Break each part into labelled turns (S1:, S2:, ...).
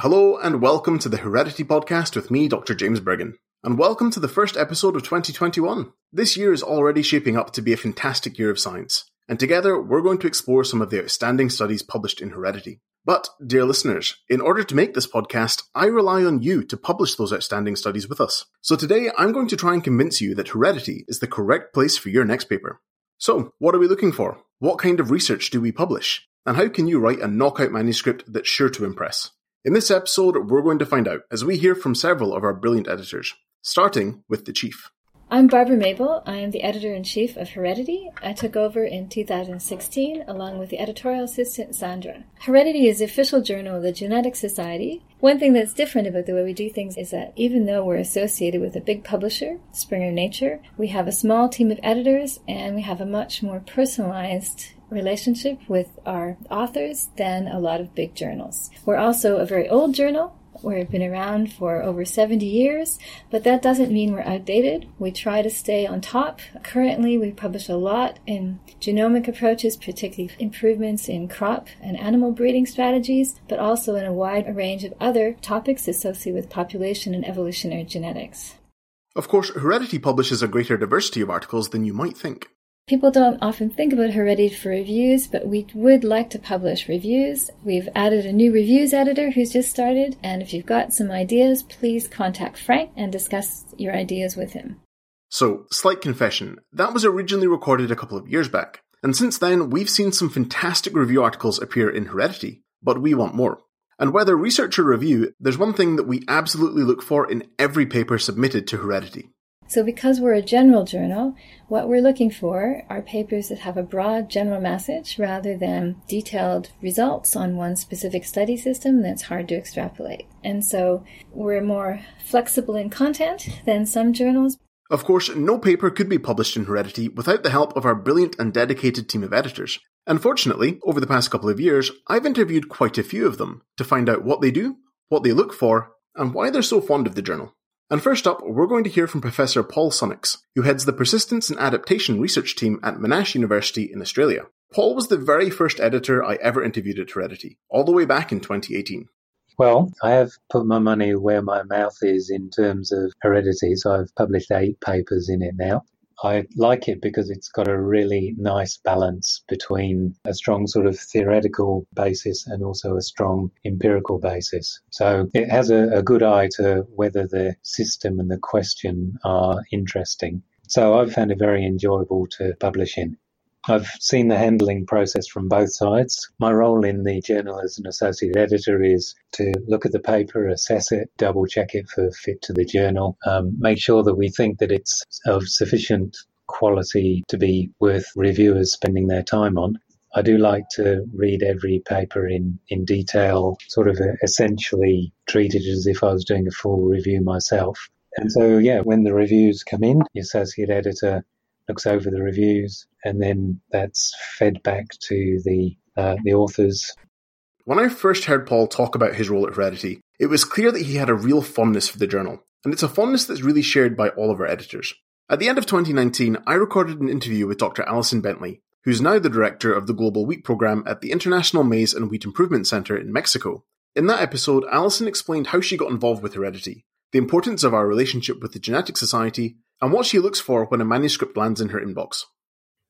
S1: Hello and welcome to the Heredity Podcast with me, Dr. James Bergen. And welcome to the first episode of 2021. This year is already shaping up to be a fantastic year of science, and together we're going to explore some of the outstanding studies published in Heredity. But, dear listeners, in order to make this podcast, I rely on you to publish those outstanding studies with us. So today I'm going to try and convince you that Heredity is the correct place for your next paper. So, what are we looking for? What kind of research do we publish? And how can you write a knockout manuscript that's sure to impress? In this episode, we're going to find out as we hear from several of our brilliant editors, starting with the chief.
S2: I'm Barbara Mable. I am the editor in chief of Heredity. I took over in 2016 along with the editorial assistant Sandra. Heredity is the official journal of the Genetic Society. One thing that's different about the way we do things is that even though we're associated with a big publisher, Springer Nature, we have a small team of editors and we have a much more personalized relationship with our authors than a lot of big journals. We're also a very old journal. We've been around for over 70 years, but that doesn't mean we're outdated. We try to stay on top. Currently, we publish a lot in genomic approaches, particularly improvements in crop and animal breeding strategies, but also in a wide range of other topics associated with population and evolutionary genetics.
S1: Of course, Heredity publishes a greater diversity of articles than you might think.
S2: People don't often think about Heredity for reviews, but we would like to publish reviews. We've added a new reviews editor who's just started, and if you've got some ideas, please contact Frank and discuss your ideas with him.
S1: So, slight confession, that was originally recorded a couple of years back, and since then we've seen some fantastic review articles appear in Heredity, but we want more. And whether research or review, there's one thing that we absolutely look for in every paper submitted to Heredity.
S2: So, because we're a general journal, what we're looking for are papers that have a broad general message rather than detailed results on one specific study system that's hard to extrapolate. And so, we're more flexible in content than some journals.
S1: Of course, no paper could be published in Heredity without the help of our brilliant and dedicated team of editors. Unfortunately, over the past couple of years, I've interviewed quite a few of them to find out what they do, what they look for, and why they're so fond of the journal. And first up, we're going to hear from Professor Paul Sunnucks, who heads the Persistence and Adaptation Research Team at Monash University in Australia. Paul was the very first editor I ever interviewed at Heredity, all the way back in 2018.
S3: Well, I have put my money where my mouth is in terms of heredity, so I've published eight papers in it now. I like it because it's got a really nice balance between a strong sort of theoretical basis and also a strong empirical basis. So it has a, a good eye to whether the system and the question are interesting. So I've found it very enjoyable to publish in. I've seen the handling process from both sides. My role in the journal as an associate editor is to look at the paper, assess it, double check it for fit to the journal, um, make sure that we think that it's of sufficient quality to be worth reviewers spending their time on. I do like to read every paper in, in detail, sort of essentially treat it as if I was doing a full review myself. And so, yeah, when the reviews come in, the associate editor looks over the reviews, and then that's fed back to the uh, the authors.
S1: When I first heard Paul talk about his role at Heredity, it was clear that he had a real fondness for the journal, and it's a fondness that's really shared by all of our editors. At the end of 2019, I recorded an interview with Dr. Alison Bentley, who's now the director of the Global Wheat Program at the International Maize and Wheat Improvement Center in Mexico. In that episode, Alison explained how she got involved with Heredity, the importance of our relationship with the Genetic Society, and what she looks for when a manuscript lands in her inbox.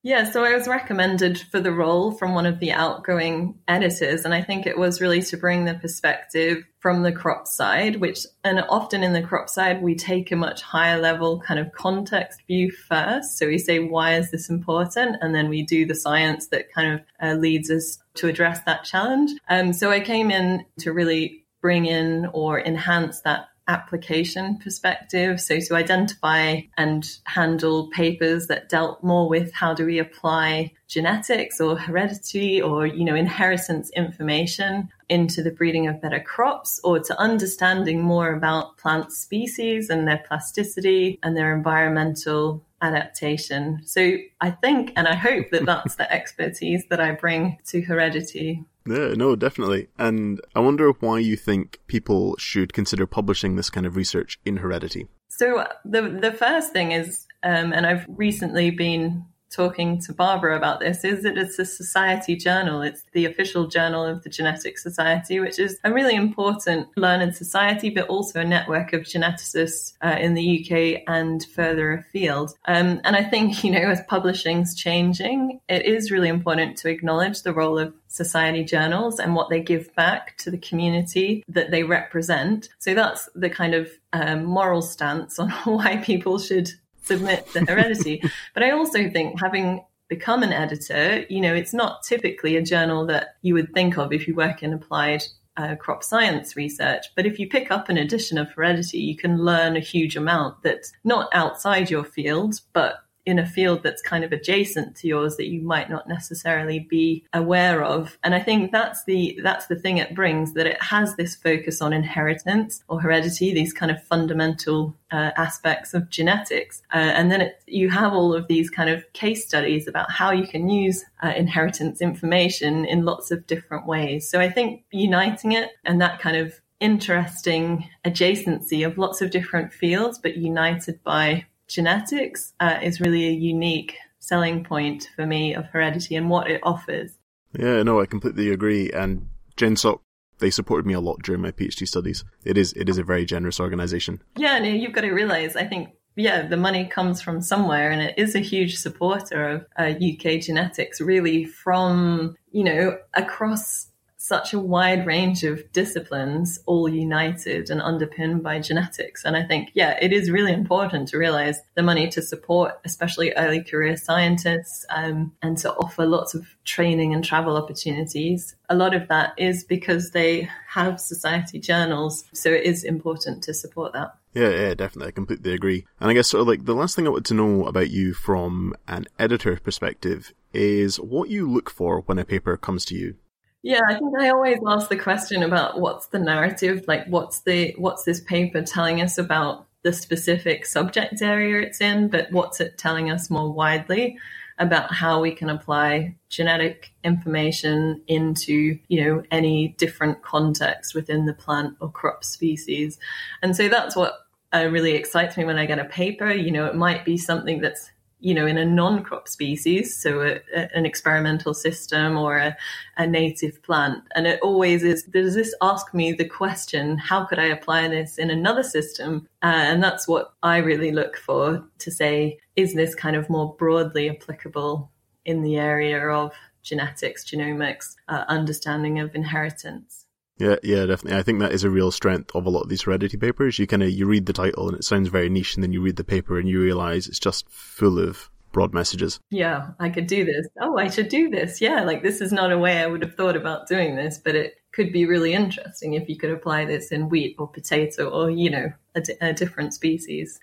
S4: Yeah, so I was recommended for the role from one of the outgoing editors, and I think it was really to bring the perspective from the crop side, which, and often in the crop side, we take a much higher level kind of context view first. So we say, why is this important? And then we do the science that kind of uh, leads us to address that challenge. Um, so I came in to really bring in or enhance that application perspective. So to identify and handle papers that dealt more with how do we apply genetics or heredity or, you know, inheritance information into the breeding of better crops or to understanding more about plant species and their plasticity and their environmental adaptation. So I think and I hope that that's the expertise that I bring to heredity.
S1: Yeah, no, definitely. And I wonder why you think people should consider publishing this kind of research in heredity.
S4: So the the first thing is, um, and I've recently been talking to Barbara about this is that it's a society journal. It's the official journal of the Genetic Society, which is a really important learned society, but also a network of geneticists uh, in the UK and further afield. Um, and I think, you know, as publishing's changing, it is really important to acknowledge the role of society journals and what they give back to the community that they represent. So that's the kind of um, moral stance on why people should submit to heredity. but I also think having become an editor, you know, it's not typically a journal that you would think of if you work in applied uh, crop science research. But if you pick up an edition of Heredity, you can learn a huge amount that's not outside your field, but in a field that's kind of adjacent to yours that you might not necessarily be aware of. And I think that's the that's the thing it brings that it has this focus on inheritance or heredity, these kind of fundamental uh, aspects of genetics. Uh, and then it, you have all of these kind of case studies about how you can use uh, inheritance information in lots of different ways. So I think uniting it and that kind of interesting adjacency of lots of different fields, but united by genetics uh, is really a unique selling point for me of heredity and what it offers.
S1: Yeah, no, I completely agree. And GenSoc, they supported me a lot during my PhD studies. It is it is a very generous organization.
S4: Yeah, and you've got to realize, I think, yeah, the money comes from somewhere, and it is a huge supporter of uh, UK genetics, really from you know across such a wide range of disciplines, all united and underpinned by genetics. And I think, yeah, it is really important to realize the money to support, especially early career scientists, um, and to offer lots of training and travel opportunities. A lot of that is because they have society journals. So it is important to support that.
S1: Yeah, yeah, definitely. I completely agree. And I guess sort of like the last thing I wanted to know about you from an editor perspective is what you look for when a paper comes to you.
S4: Yeah, I think I always ask the question about what's the narrative, like what's the what's this paper telling us about the specific subject area it's in, but what's it telling us more widely about how we can apply genetic information into, you know, any different context within the plant or crop species. And so that's what uh, really excites me when I get a paper. You know, it might be something that's you know, in a non-crop species, so a, a, an experimental system or a, a, native plant. And it always is, does this ask me the question, how could I apply this in another system? Uh, and that's what I really look for to say, is this kind of more broadly applicable in the area of genetics, genomics, uh, understanding of inheritance?
S1: Yeah, yeah, definitely. I think that is a real strength of a lot of these heredity papers. You kind of you read the title and it sounds very niche, and then you read the paper and you realize it's just full of broad messages.
S4: Yeah, I could do this. Oh, I should do this. Yeah, like this is not a way I would have thought about doing this, but it could be really interesting if you could apply this in wheat or potato or you know a, a different species.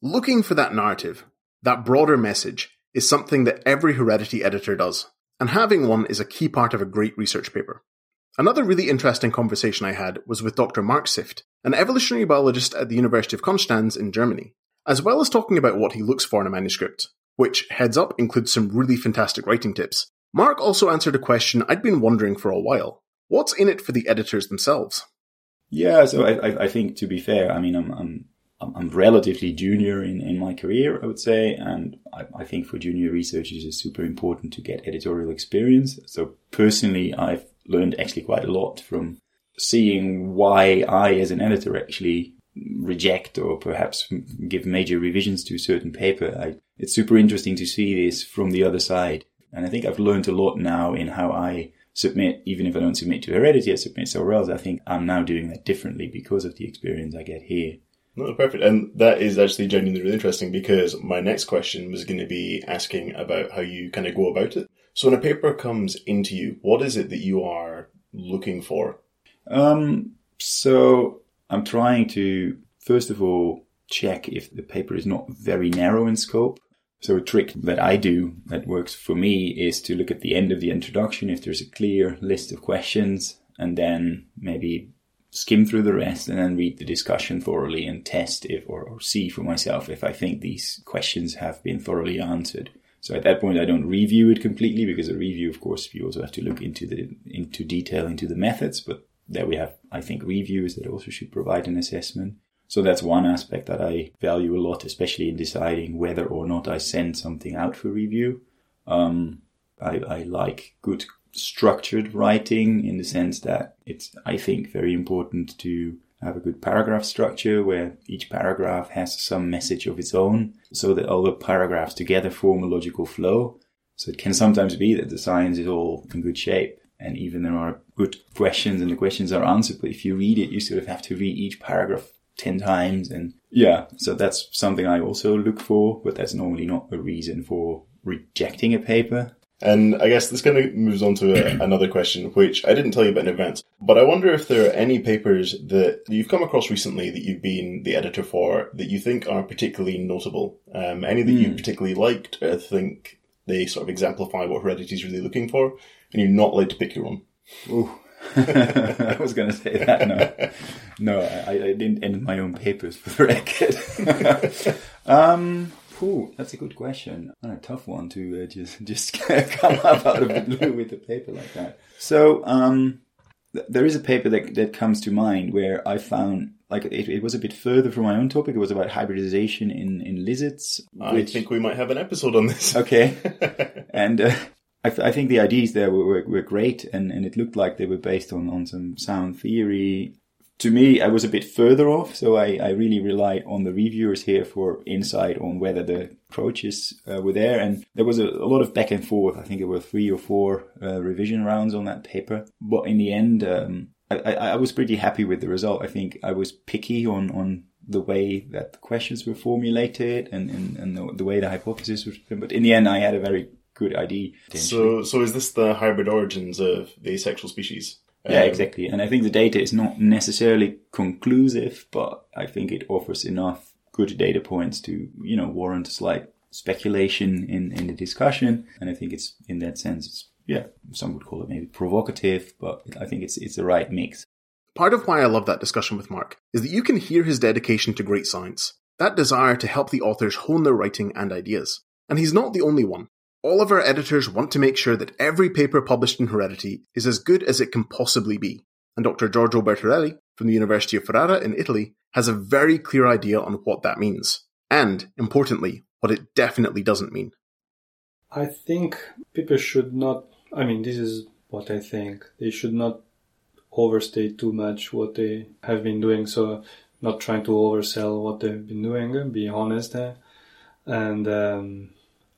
S1: Looking for that narrative, that broader message, is something that every heredity editor does, and having one is a key part of a great research paper. Another really interesting conversation I had was with Dr. Mark Sift, an evolutionary biologist at the University of Konstanz in Germany, as well as talking about what he looks for in a manuscript, which, heads up, includes some really fantastic writing tips. Mark also answered a question I'd been wondering for a while. What's in it for the editors themselves?
S5: Yeah, so I, I think to be fair, I mean, I'm, I'm I'm relatively junior in, in my career, I would say, and I, I, think for junior researchers it's super important to get editorial experience. So personally, I've learned actually quite a lot from seeing why I, as an editor, actually reject or perhaps give major revisions to a certain paper. I, it's super interesting to see this from the other side. And I think I've learned a lot now in how I submit, even if I don't submit to Heredity, I submit somewhere else. I think I'm now doing that differently because of the experience I get here.
S1: No, perfect. And that is actually genuinely really interesting because my next question was going to be asking about how you kind of go about it. So when a paper comes into you, what is it that you are looking for?
S5: Um, so I'm trying to, first of all, check if the paper is not very narrow in scope. So a trick that I do that works for me is to look at the end of the introduction if there's a clear list of questions and then maybe skim through the rest and then read the discussion thoroughly and test if or, or see for myself if I think these questions have been thoroughly answered. So at that point, I don't review it completely because a review, of course, you also have to look into the into detail into the methods. But there we have, I think, reviews that also should provide an assessment. So that's one aspect that I value a lot, especially in deciding whether or not I send something out for review. Um, I, I like good structured writing in the sense that it's, I think, very important to have a good paragraph structure where each paragraph has some message of its own so that all the paragraphs together form a logical flow. So it can sometimes be that the science is all in good shape and even there are good questions and the questions are answered, but if you read it, you sort of have to read each paragraph 10 times. And yeah, so that's something I also look for, but that's normally not a reason for rejecting a paper.
S1: And I guess this kind of moves on to a, another question, which I didn't tell you about in advance. But I wonder if there are any papers that you've come across recently that you've been the editor for that you think are particularly notable. Um, any that mm. you particularly liked, or think they sort of exemplify what Heredity is really looking for, and you're not allowed to pick your own.
S5: Ooh. I was going to say that. No, no, I, I didn't end my own papers for the record. um, Ooh, that's a good question. And a tough one to uh, just just come up out of the blue with a paper like that. So, um, th- there is a paper that that comes to mind where I found like it, it was a bit further from my own topic. It was about hybridization in in lizards.
S1: I think we might have an episode on this.
S5: Okay, and. Uh, I, th- I, think the ideas there were, were, were, great and, and it looked like they were based on, on some sound theory to me, I was a bit further off, so I, I really rely on the reviewers here for insight on whether the approaches uh, were there. And there was a, a, lot of back and forth. I think there were three or four uh, revision rounds on that paper. But in the end, um, I, I, I, was pretty happy with the result. I think I was picky on, on the way that the questions were formulated and, and, and the, the way the hypothesis was. But in the end, I had a very good idea.
S1: So, so is this the hybrid origins of the asexual species?
S5: Yeah, um, exactly. And I think the data is not necessarily conclusive, but I think it offers enough good data points to, you know, warrant a slight speculation in, in the discussion. And I think it's, in that sense, it's, yeah, some would call it maybe provocative, but I think it's, it's the right mix.
S1: Part of why I love that discussion with Mark is that you can hear his dedication to great science, that desire to help the authors hone their writing and ideas. And he's not the only one. All of our editors want to make sure that every paper published in Heredity is as good as it can possibly be. And Dr. Giorgio Bertorelli from the University of Ferrara in Italy has a very clear idea on what that means. And, importantly, what it definitely doesn't mean.
S6: I think people should not, I mean, this is what I think. They should not overstate too much what they have been doing. So, not trying to oversell what they've been doing, be honest. And, um,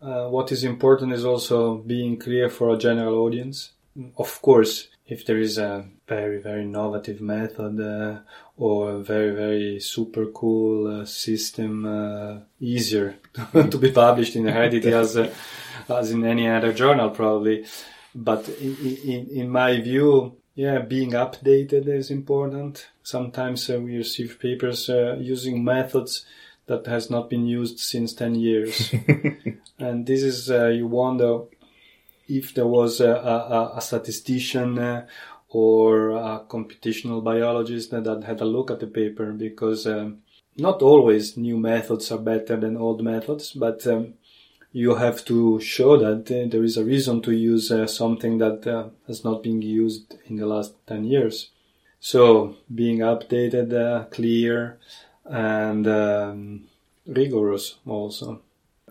S6: uh, what is important is also being clear for a general audience. Of course, if there is a very, very innovative method uh, or a very, very super cool uh, system, uh, easier to be published in Heredity as, uh, as in any other journal, probably. But in, in, in my view, yeah, being updated is important. Sometimes uh, we receive papers using methods that has not been used since 10 years. and this is, uh, you wonder if there was a, a, a statistician uh, or a computational biologist that, had a look at the paper because um, not always new methods are better than old methods, but um, you have to show that uh, there is a reason to use uh, something that uh, has not been used in the last 10 years. So being updated, uh, clear, and um, rigorous also,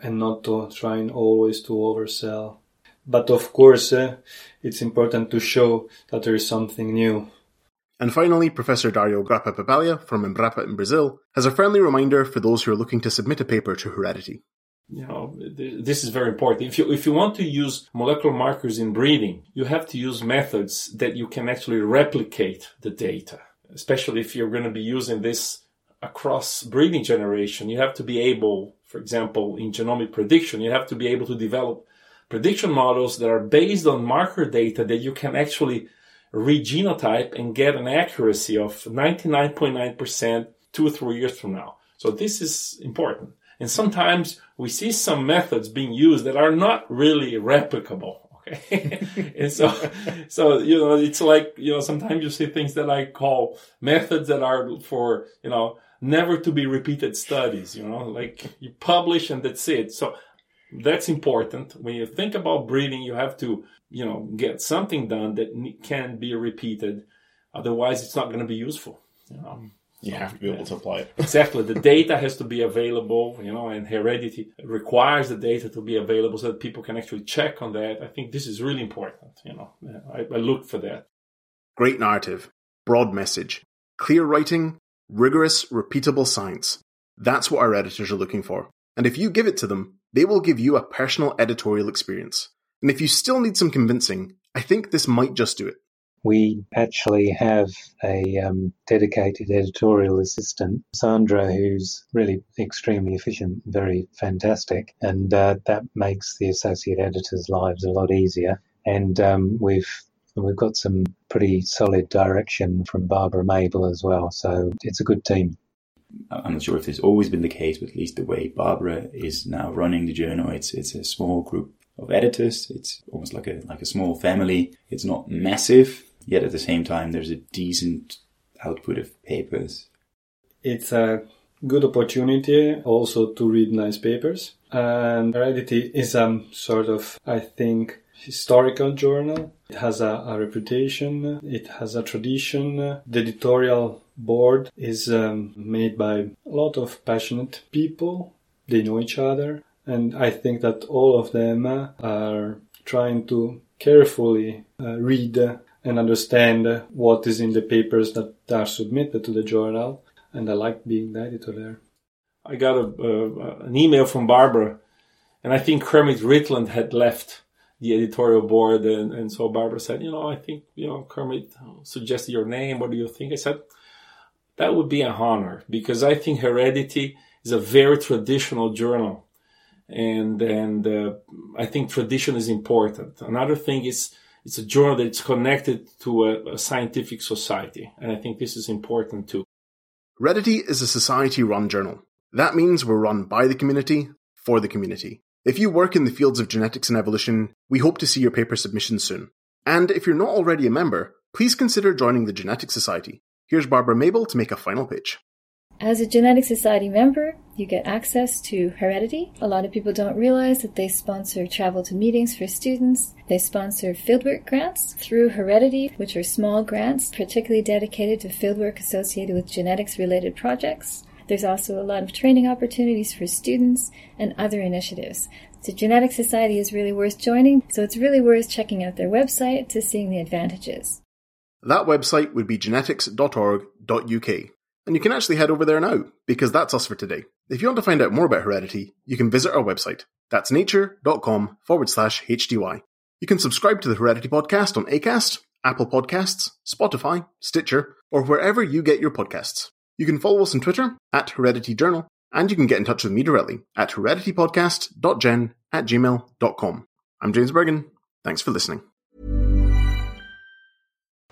S6: and not to trying always to oversell. But of course, uh, it's important to show that there is something new.
S1: And finally, Professor Dario Grattapaglia from Embrapa in Brazil has a friendly reminder for those who are looking to submit a paper to Heredity.
S7: You know, this is very important. If you, if you want to use molecular markers in breeding, you have to use methods that you can actually replicate the data, especially if you're going to be using this across breeding generation, you have to be able, for example, in genomic prediction, you have to be able to develop prediction models that are based on marker data that you can actually read genotype and get an accuracy of 99.9% two or three years from now. So this is important. And sometimes we see some methods being used that are not really replicable. Okay. and so, so, you know, it's like, you know, sometimes you see things that I call methods that are for, you know, never to be repeated studies, you know, like you publish and that's it. So that's important. When you think about breeding, you have to, you know, get something done that can be repeated. Otherwise, it's not going to be useful. You know. Mm.
S1: You have to be able to apply it.
S7: exactly. The data has to be available, you know, and heredity requires the data to be available so that people can actually check on that. I think this is really important, you know. I, I look for that.
S1: Great narrative, broad message, clear writing, rigorous, repeatable science. That's what our editors are looking for. And if you give it to them, they will give you a personal editorial experience. And if you still need some convincing, I think this might just do it.
S3: We actually have a um, dedicated editorial assistant, Sandra, who's really extremely efficient, very fantastic, and uh, that makes the associate editors' lives a lot easier. And um, we've we've got some pretty solid direction from Barbara Mable as well, so it's a good team.
S5: I'm not sure if this has always been the case, but at least the way Barbara is now running the journal, it's it's a small group of editors. It's almost like a like a small family. It's not massive, yet at the same time there's a decent output of papers.
S6: It's a good opportunity also to read nice papers. And Heredity is a sort of, I think, historical journal. It has a, a reputation, it has a tradition. The editorial board is um, made by a lot of passionate people. They know each other. And I think that all of them are trying to carefully uh, read and understand what is in the papers that are submitted to the journal. And I like being the editor there.
S7: I got a, uh, an email from Barbara, and I think Kermit Ritland had left the editorial board. And, and so Barbara said, You know, I think, you know, Kermit suggested your name. What do you think? I said, That would be an honor because I think Heredity is a very traditional journal. And, and uh, I think tradition is important. Another thing is, it's a journal that's connected to a, a scientific society. And I think this is important too.
S1: Heredity is a society run journal. That means we're run by the community, for the community. If you work in the fields of genetics and evolution, we hope to see your paper submissions soon. And if you're not already a member, please consider joining the Genetic Society. Here's Barbara Mable to make a final pitch.
S2: As a Genetic Society member, you get access to Heredity. A lot of people don't realize that they sponsor travel to meetings for students. They sponsor fieldwork grants through Heredity, which are small grants particularly dedicated to fieldwork associated with genetics related projects. There's also a lot of training opportunities for students and other initiatives. The Genetic Society is really worth joining, so it's really worth checking out their website to seeing the advantages.
S1: That website would be genetics.org.uk. And you can actually head over there now, because that's us for today. If you want to find out more about heredity, you can visit our website. That's nature.com forward slash HDY. You can subscribe to the Heredity podcast on ACAST, Apple Podcasts, Spotify, Stitcher, or wherever you get your podcasts. You can follow us on Twitter at Heredity Journal, and you can get in touch with me directly at hereditypodcast.gen at gmail.com. I'm James Bergen. Thanks for listening.